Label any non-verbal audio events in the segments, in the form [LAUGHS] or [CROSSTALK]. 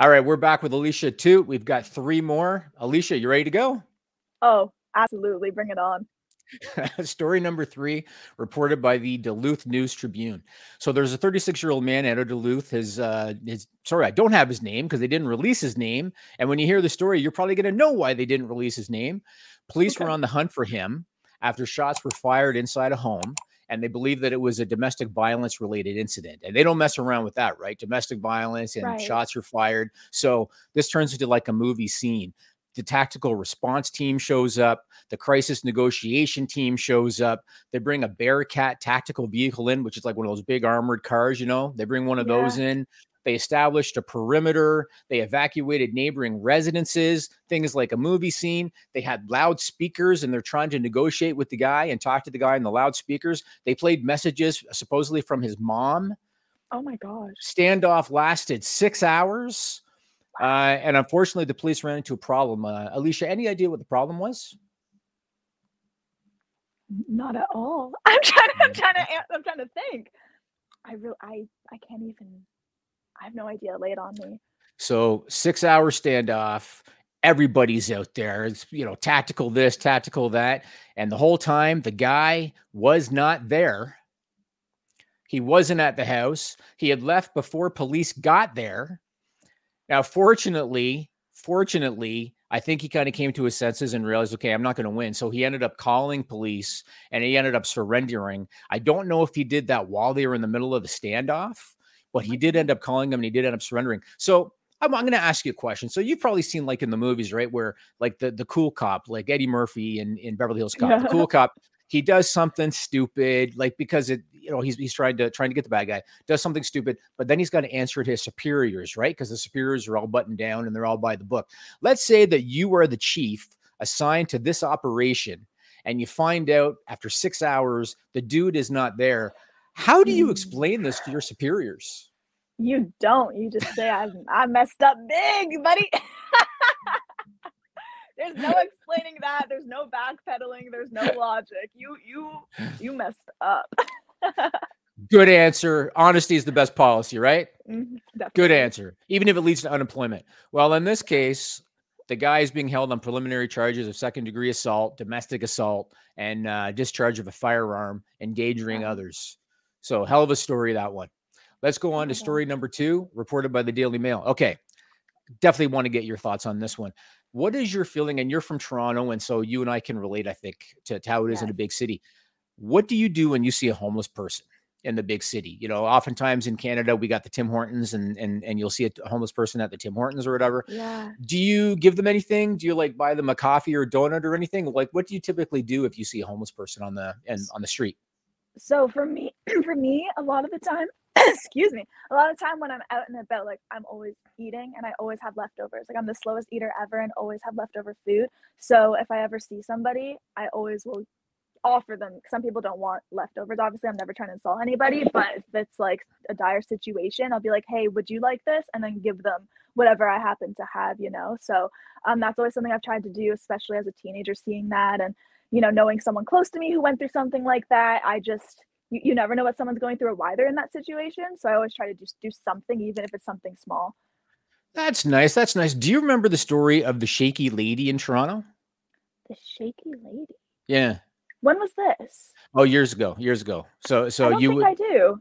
All right, we're back with Alicia Atout. We've got three more. Alicia, you ready to go? Oh, absolutely. Bring it on. [LAUGHS] Story number three, reported by the Duluth News Tribune. So there's a 36 year old man out of Duluth. His, uh, his, sorry, I don't have his name because they didn't release his name. And when you hear the story, you're probably going to know why they didn't release his name. Police okay. were on the hunt for him after shots were fired inside a home and they believe that it was a domestic violence related incident. And they don't mess around with that, right? Domestic violence and right. shots are fired. So this turns into like a movie scene. The tactical response team shows up, the crisis negotiation team shows up. They bring a Bearcat tactical vehicle in, which is like one of those big armored cars, you know. They bring one of yeah. those in. They established a perimeter. They evacuated neighboring residences, things like a movie scene. They had loudspeakers and they're trying to negotiate with the guy and talk to the guy in the loudspeakers. They played messages supposedly from his mom. Oh my gosh. Standoff lasted six hours. Uh, and unfortunately, the police ran into a problem. Uh, Alicia, any idea what the problem was? Not at all. [LAUGHS] I'm trying. To, I'm trying to. I'm trying to think. I really. I. I can't even. I have no idea. Lay it on me. So six hour standoff. Everybody's out there. It's you know tactical this, tactical that, and the whole time the guy was not there. He wasn't at the house. He had left before police got there. Now, fortunately, fortunately, I think he kind of came to his senses and realized, okay, I'm not going to win. So he ended up calling police and he ended up surrendering. I don't know if he did that while they were in the middle of the standoff but he did end up calling them and he did end up surrendering. So I'm, I'm going to ask you a question. So you've probably seen like in the movies, right, where like the the cool cop, like Eddie Murphy in in Beverly Hills Cop, the cool cop, he does something stupid, like because it, you know, he's he's trying to trying to get the bad guy, does something stupid, but then he's got to answer to his superiors, right? Because the superiors are all buttoned down and they're all by the book. Let's say that you are the chief assigned to this operation, and you find out after six hours the dude is not there. How do you mm. explain this to your superiors? You don't. You just say I I messed up big, buddy. [LAUGHS] There's no explaining that. There's no backpedaling. There's no logic. You you you messed up. [LAUGHS] Good answer. Honesty is the best policy, right? Mm-hmm, Good answer. Even if it leads to unemployment. Well, in this case, the guy is being held on preliminary charges of second degree assault, domestic assault, and uh, discharge of a firearm, endangering others. So, hell of a story, that one. Let's go on to mm-hmm. story number two, reported by the Daily Mail. Okay. Definitely want to get your thoughts on this one. What is your feeling? And you're from Toronto, and so you and I can relate, I think, to, to how it is in a big city. What do you do when you see a homeless person in the big city? You know, oftentimes in Canada, we got the Tim Hortons, and and and you'll see a homeless person at the Tim Hortons or whatever. Yeah. Do you give them anything? Do you like buy them a coffee or a donut or anything? Like, what do you typically do if you see a homeless person on the and on the street? So for me, [CLEARS THROAT] for me, a lot of the time, [CLEARS THROAT] excuse me, a lot of time when I'm out and about, like I'm always eating and I always have leftovers. Like I'm the slowest eater ever and always have leftover food. So if I ever see somebody, I always will offer them. Some people don't want leftovers. Obviously, I'm never trying to insult anybody, but if it's like a dire situation, I'll be like, hey, would you like this? And then give them whatever I happen to have, you know? So um, that's always something I've tried to do, especially as a teenager, seeing that and you know, knowing someone close to me who went through something like that, I just you, you never know what someone's going through or why they're in that situation. So I always try to just do something, even if it's something small. That's nice. That's nice. Do you remember the story of the shaky lady in Toronto? The shaky lady. Yeah. When was this? Oh, years ago. Years ago. So, so you would. I do.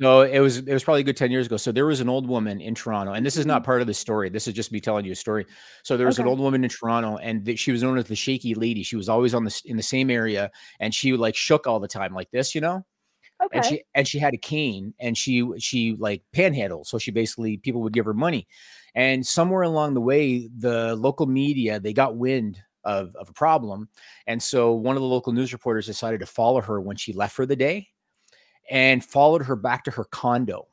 So it was it was probably a good 10 years ago. So there was an old woman in Toronto, and this is not mm-hmm. part of the story. This is just me telling you a story. So there was okay. an old woman in Toronto, and th- she was known as the shaky lady. She was always on the in the same area, and she like shook all the time like this, you know. Okay. And she and she had a cane, and she she like panhandle. So she basically people would give her money, and somewhere along the way, the local media they got wind of of a problem, and so one of the local news reporters decided to follow her when she left for the day and followed her back to her condo.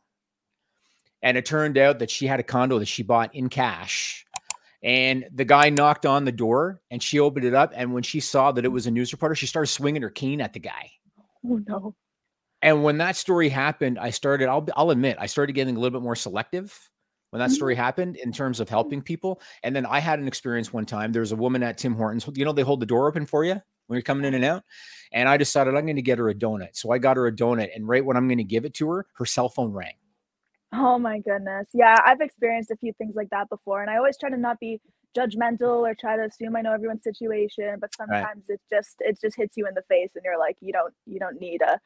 And it turned out that she had a condo that she bought in cash. And the guy knocked on the door and she opened it up. And when she saw that it was a news reporter, she started swinging her cane at the guy. Oh, no. And when that story happened, I started, I'll, I'll admit, I started getting a little bit more selective when that story mm-hmm. happened in terms of helping people. And then I had an experience one time. There was a woman at Tim Hortons. You know, they hold the door open for you you're coming in and out. And I decided I'm going to get her a donut. So I got her a donut. And right when I'm going to give it to her, her cell phone rang. Oh my goodness. Yeah, I've experienced a few things like that before, and I always try to not be judgmental or try to assume I know everyone's situation, but Right. sometimes it just it just hits you in the face and you're like, you don't you don't need a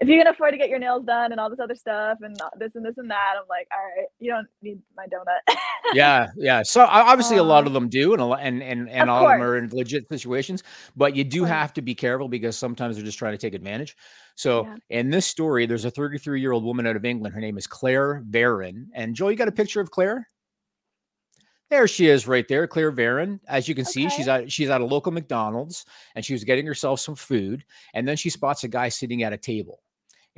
if you can afford to get your nails done and all this other stuff and this and this and that, I'm like, all right, you don't need my donut. [LAUGHS] Yeah, yeah. So obviously a lot of um, them do, and a lot and and and Of all of them are in legit situations, but you do have to be careful because sometimes they're just trying to take advantage. So Yeah. in this story, there's a 33-year-old woman out of England. Her name is Claire Varon. And Joel, you got a picture of Claire? There she is right there, Claire Varon. As you can see, she's at she's at a local McDonald's and she was getting herself some food. And then she spots a guy sitting at a table.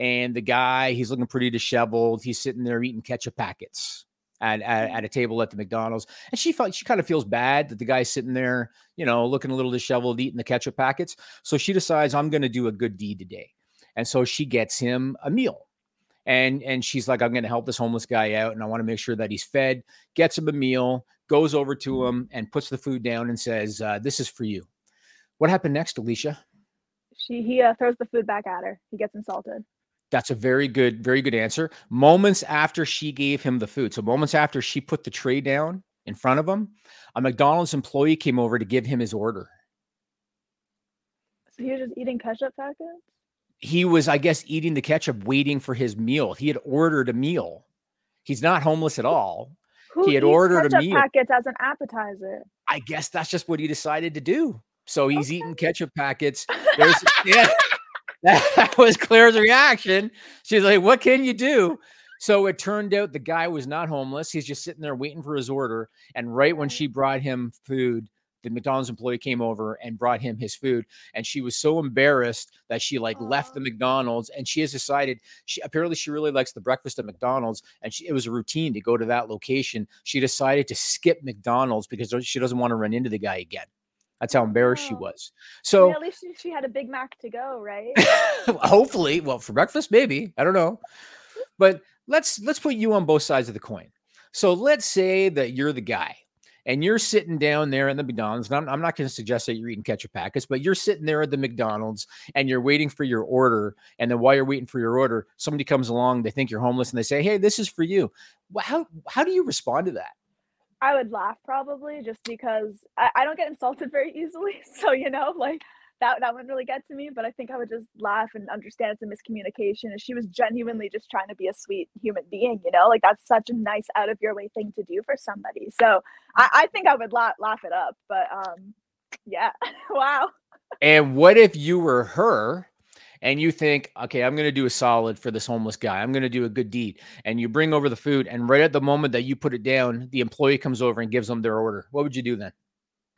And the guy, he's looking pretty disheveled. He's sitting there eating ketchup packets at, at, Mm. at a table at the McDonald's. And she felt she kind of feels bad that the guy's sitting there, you know, looking a little disheveled, eating the ketchup packets. So she decides, I'm going to do a good deed today. And so she gets him a meal and and she's like i'm going to help this homeless guy out and i want to make sure that he's fed gets him a meal goes over to him and puts the food down and says uh, this is for you what happened next alicia She he uh, throws the food back at her. He gets insulted. That's a very good very good answer moments after she gave him the food so moments after she put the tray down in front of him a mcdonald's employee came over to give him his order So he was just eating ketchup packets? he was i guess eating the ketchup waiting for his meal he had ordered a meal he's not homeless at all Who he had ordered a meal packets as an appetizer? I guess that's just what he decided to do. So he's eating ketchup packets. There's yeah, [LAUGHS] [LAUGHS] that was Claire's reaction. She's like, "What can you do?" So it turned out the guy was not homeless. He's just sitting there waiting for his order. And right when she brought him food, the McDonald's employee came over and brought him his food. And she was so embarrassed that she like left the McDonald's. And she has decided she apparently she really likes the breakfast at McDonald's, and she, it was a routine to go to that location. She decided to skip McDonald's because she doesn't want to run into the guy again. That's how embarrassed she Wow. was. I mean, So at least she she had a Big Mac to go, right? [LAUGHS] hopefully, well, for breakfast, maybe I don't know, but let's let's put you on both sides of the coin. So let's say that you're the guy and you're sitting down there in the McDonald's. And I'm, I'm not going to suggest that you're eating ketchup packets, but you're sitting there at the McDonald's and you're waiting for your order. And then while you're waiting for your order, somebody comes along, they think you're homeless, and they say, "Hey, this is for you." How how do you respond to that? I would laugh probably just because I, I don't get insulted very easily. [LAUGHS] So, you know, like that that wouldn't really get to me. But I think I would just laugh and understand it's a miscommunication. And she was genuinely just trying to be a sweet human being, you know, like that's such a nice out of your way thing to do for somebody. So I, I think I would laugh laugh it up. But um yeah. [LAUGHS] wow. And what if you were her and you think, okay, I'm going to do a solid for this homeless guy. I'm going to do a good deed. And you bring over the food. And right at the moment that you put it down, the employee comes over and gives them their order. What would you do then?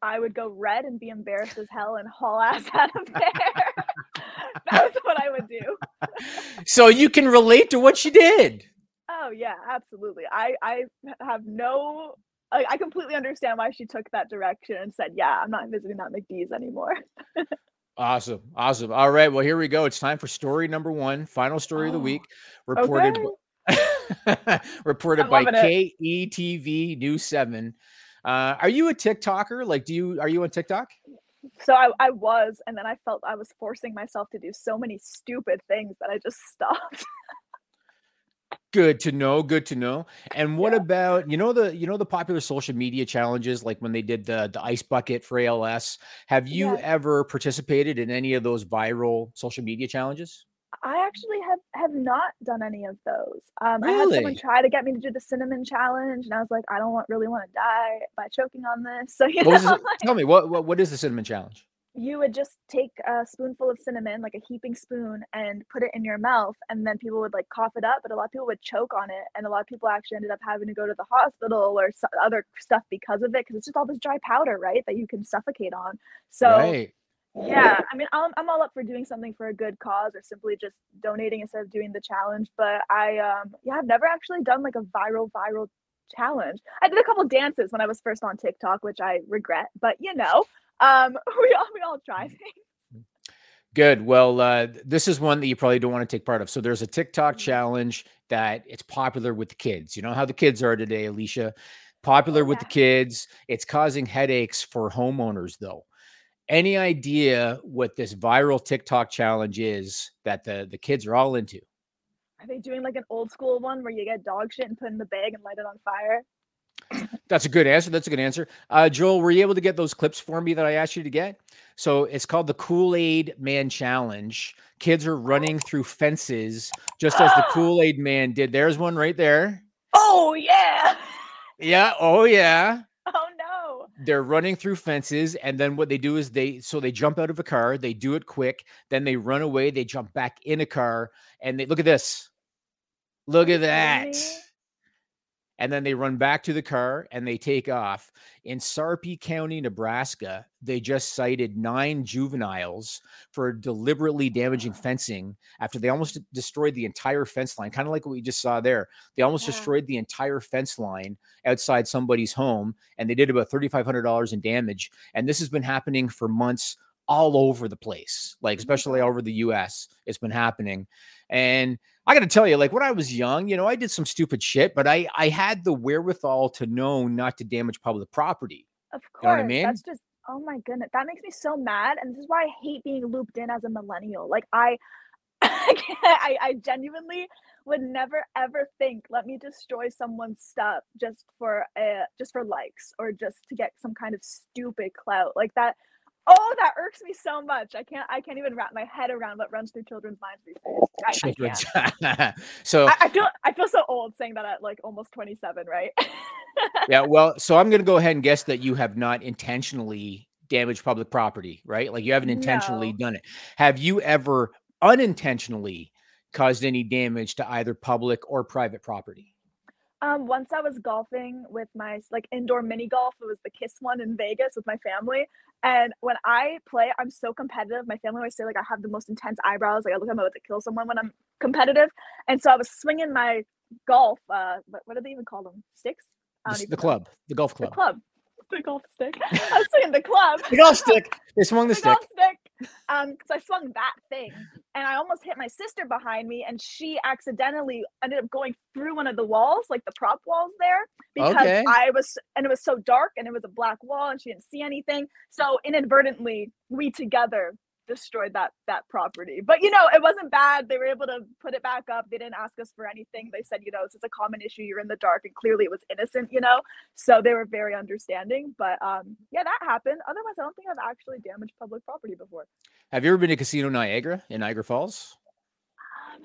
I would go red and be embarrassed as hell and haul ass [LAUGHS] out of there. [LAUGHS] That's what I would do. [LAUGHS] so you can relate to what she did. Oh yeah, absolutely. I I have no I, I completely understand why she took that direction and said, "Yeah, I'm not visiting that McDee's anymore." Awesome. Awesome. All right. Well, here we go. It's time for story number one, final story of the Oh, week, reported okay. [LAUGHS] reported by it. KETV News 7. Uh, are you a TikToker? Like, do you are you on TikTok? So I I was, and then I felt I was forcing myself to do so many stupid things that I just [LAUGHS] stopped. Good to know. Good to know. And what Yeah. about you know the you know the popular social media challenges like when they did the the ice bucket for ALS? Have you Yeah. ever participated in any of those viral social media challenges? I actually have have not done any of those. Um, I had someone try to get me to do the cinnamon challenge, and I was like, "I don't want really wanna die by choking on this." [LAUGHS] So, you know, this? like Tell me what what what is the cinnamon challenge? You would just take a spoonful of cinnamon, like a heaping spoon, and put it in your mouth, and then people would, like, cough it up, but a lot of people would choke on it, and a lot of people actually ended up having to go to the hospital or so other stuff because of it, because it's just all this dry powder, right, that you can suffocate on. So, Right. yeah, I mean, I'm I'm all up for doing something for a good cause or simply just donating instead of doing the challenge, but I, um yeah, I've never actually done, like, a viral, viral challenge. I did a couple dances when I was first on TikTok, which I regret, but, you know, um, [LAUGHS] we all we all try things. Good. Well, uh, this is one that you probably don't want to take part of. So there's a TikTok Mhm. challenge that it's popular with the kids. You know how the kids are today, Alicia. Popular with the kids. It's causing headaches for homeowners, though. Any idea what this viral TikTok challenge is that the the kids are all into? Are they doing like an old school one where you get dog shit and put in the bag and light it on fire? That's a good answer. That's a good answer. Uh, Joel, were you able to get those clips for me that I asked you to get? So it's called the Kool Aid Man Challenge. Kids are running through fences just as the [GASPS] Kool Aid Man did. There's one right there. Oh, yeah. Yeah. Oh, yeah. Oh, no. They're running through fences. And then what they do is they, so they jump out of a car, they do it quick. Then they run away, they jump back in a car, and they look at this. Look at that and then they run back to the car and they take off. In Sarpy County, Nebraska, they just cited nine juveniles for deliberately damaging fencing after they almost destroyed the entire fence line, kind of like what we just saw there. They almost yeah. destroyed the entire fence line outside somebody's home, and they did about $3,500 in damage. And this has been happening for months all over the place, like mm-hmm. especially all over the US. It's been happening. And I got to tell you, like when I was young, you know, I did some stupid shit, but I I had the wherewithal to know not to damage public property. Of course, you know I mean? that's just oh my goodness, that makes me so mad, and this is why I hate being looped in as a millennial. Like I, [LAUGHS] I, I genuinely would never ever think let me destroy someone's stuff just for uh just for likes or just to get some kind of stupid clout like that Oh, that irks me so much. I can't. I can't even wrap my head around what runs through children's minds these days. I, I [LAUGHS] so I, I, feel. I feel so old saying that at like almost twenty-seven, right? yeah. [LAUGHS] Well, so I'm going to go ahead and guess that you have not intentionally damaged public property, right? Like you haven't intentionally no. done it. Have you ever unintentionally caused any damage to either public or private property? Um, once I was golfing with my like indoor mini golf. It was the Kiss one in Vegas with my family. And when I play, I'm so competitive. My family always say like I have the most intense eyebrows. Like I look like I'm about to kill someone when I'm competitive. And so I was swinging my golf. Uh, what, what do they even call them? Sticks? The, the club, the golf club. The club the golf stick. I was swinging the club. The golf stick. They swung the, the stick. Golf stick. Um, because I swung that thing, and I almost hit my sister behind me, and she accidentally ended up going through one of the walls, like the prop walls there, because okay. I was, and it was so dark, and it was a black wall, and she didn't see anything. So inadvertently, we together destroyed that that property. But you know, it wasn't bad. They were able to put it back up. They didn't ask us for anything. They said, you know, it's a common issue. You're in the dark, and clearly it was innocent. You know, so they were very understanding. But um, yeah, that happened. Otherwise, I don't think I've actually damaged public property before. Have you ever been to Casino Niagara in Niagara Falls? Um,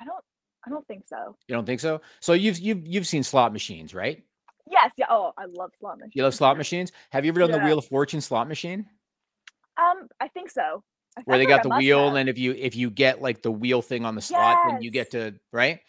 I don't. I don't think so. You don't think so? So you've you've you've seen slot machines, right? Yes. Yeah. Oh, I love slot machines. You love slot machines. Have you ever done yeah. the Wheel of Fortune slot machine? Um, I think so. I Where they got the wheel, have. and if you if you get like the wheel thing on the slot, yes. then you get to right.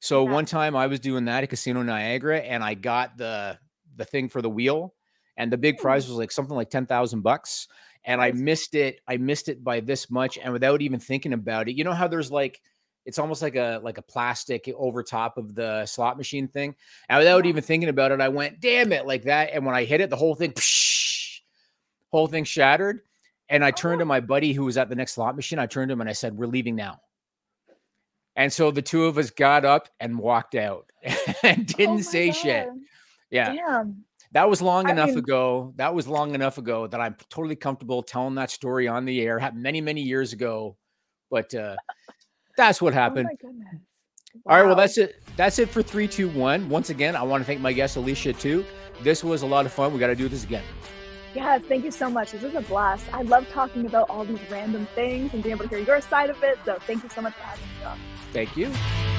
So yeah. one time I was doing that at Casino Niagara, and I got the the thing for the wheel, and the big prize hmm. was like something like ten thousand bucks, and I missed it. I missed it by this much, and without even thinking about it, you know how there's like it's almost like a like a plastic over top of the slot machine thing, and without even thinking about it, I went damn it like that, and when I hit it, the whole thing, psh, [LAUGHS] whole thing shattered. And I turned to oh. my buddy who was at the next slot machine. I turned to him and I said, We're leaving now. And so the two of us got up and walked out [LAUGHS] and didn't oh say God. shit. Yeah. Damn. That was long I enough mean, ago. That was long enough ago that I'm totally comfortable telling that story on the air. Happened many, many years ago. But uh that's what oh happened. Oh wow. All right, well, that's it. That's it for three, two, one. Once again, I want to thank my guest Alicia Atout. This was a lot of fun. We got to do this again. Yes, thank you so much. This was a blast. I love talking about all these random things and being able to hear your side of it. So thank you so much for having me on. Thank you.